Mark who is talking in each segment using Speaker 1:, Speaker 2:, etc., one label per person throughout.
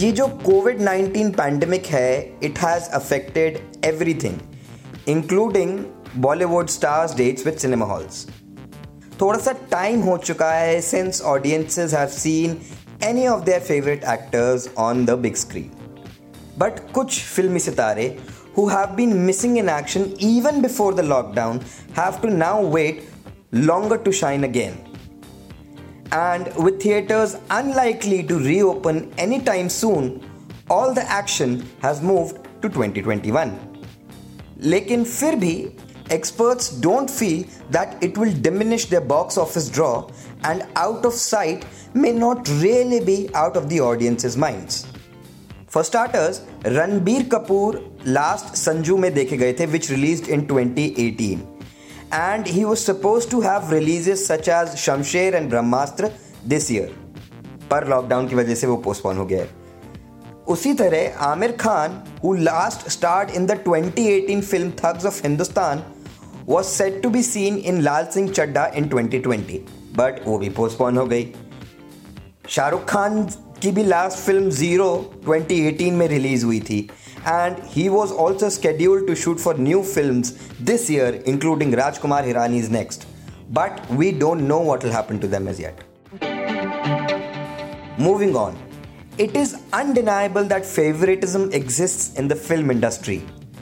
Speaker 1: ये जो Covid 19 pandemic है it has affected everything including Bollywood stars dates with cinema halls थोड़ा सा टाइम हो चुका है since audiences have seen any of their favourite actors on the big screen but कुछ फिल्मी सितारे who have been missing in action even before the lockdown have to now wait longer to shine again. And with theatres unlikely to reopen anytime soon, all the action has moved to 2021. लेकिन फिर भी experts don't feel that it will diminish their box office draw and out of sight may not really be out of the audience's minds. For starters, Ranbir Kapoor last Sanju में देखे गए थे which released in 2018 And he was suppose to have releases such as Shamshera and Brahmastra this year पर lockdown की वजह से वो postpone हो गया उसी तरह आमिर खान वो last starred in the 2018 film Thugs of Hindustan was set to be seen in Lal Singh Chaddha in 2020 but वो भी पोस्टपोन हो गई। शाहरुख खान की भी लास्ट फ़िल्म ज़ीरो 2018 में रिलीज़ हुई थी। And he was also scheduled to shoot for new film this year including Rajkumar Hirani is next but we don't know what will happen to them as yet moving on it is undeniable that favouritism exist in the film industry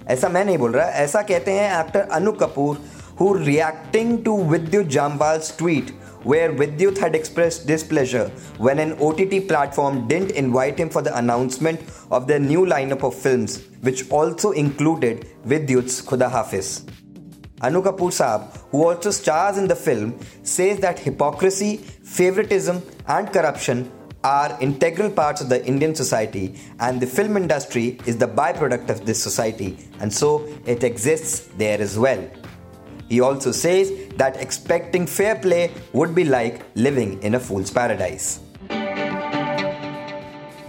Speaker 1: ऐसा मैं नहीं बोल रहा ऐसा कहते हैं actor Anu Kapoor who reacting to Vidyut Jambal's tweet where Vidyut had expressed displeasure when an OTT platform didn't invite him for the announcement of their new lineup of films, which also included Vidyut's Khuda Hafiz. Anu Kapoor Saab, who also stars in the film, says that hypocrisy, favoritism, and corruption are integral parts of the Indian society, and the film industry is the byproduct of this society, and so it exists there as well. He also says that expecting fair play would be like living in a fool's paradise.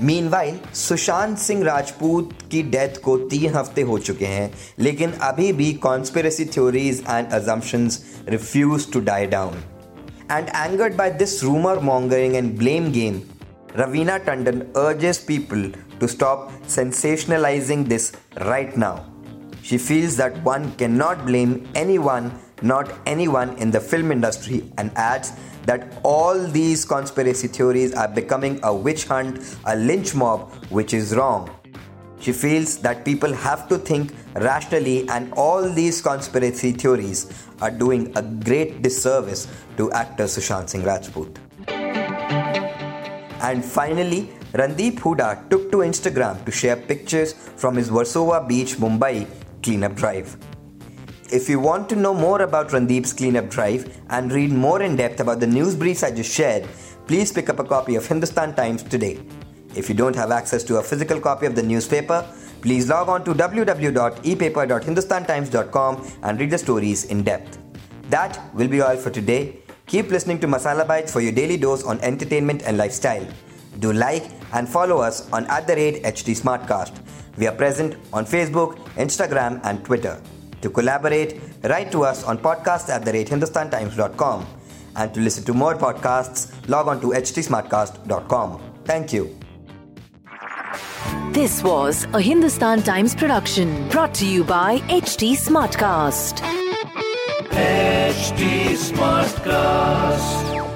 Speaker 1: Meanwhile, Sushant Singh Rajput की death को तीन हफ्ते हो चुके हैं लेकिन अभी भी conspiracy theories and assumptions refuse to and angered by this rumor mongering and blame game, Raveena Tandon urges people to stop sensationalizing this right now. She feels that one cannot blame anyone, not anyone in the film industry, and adds that all these conspiracy theories are becoming a witch hunt, a lynch mob, which is wrong. She feels that people have to think rationally, and all these conspiracy theories are doing a great disservice to actor Sushant Singh Rajput. And finally, Randeep Hooda took to Instagram to share pictures from his Versova Beach, Mumbai cleanup drive. If you want to know more about Randeep's cleanup drive and read more in depth about the news briefs I just shared, please pick up a copy of Hindustan Times today. If you don't have access to a physical copy of the newspaper, please log on to www.epaper.hindustantimes.com and read the stories in depth. That will be all for today. Keep listening to Masala Bites for your daily dose on entertainment and lifestyle. Do like and follow us on at the rate Smartcast. We are present on Facebook, Instagram, and Twitter. To collaborate, write to us on podcast at the rate hindustantimes.com. And to listen to more podcasts, log on to htsmartcast.com. Thank you.
Speaker 2: This was a Hindustan Times production brought to you by HT Smartcast.
Speaker 3: HT Smartcast.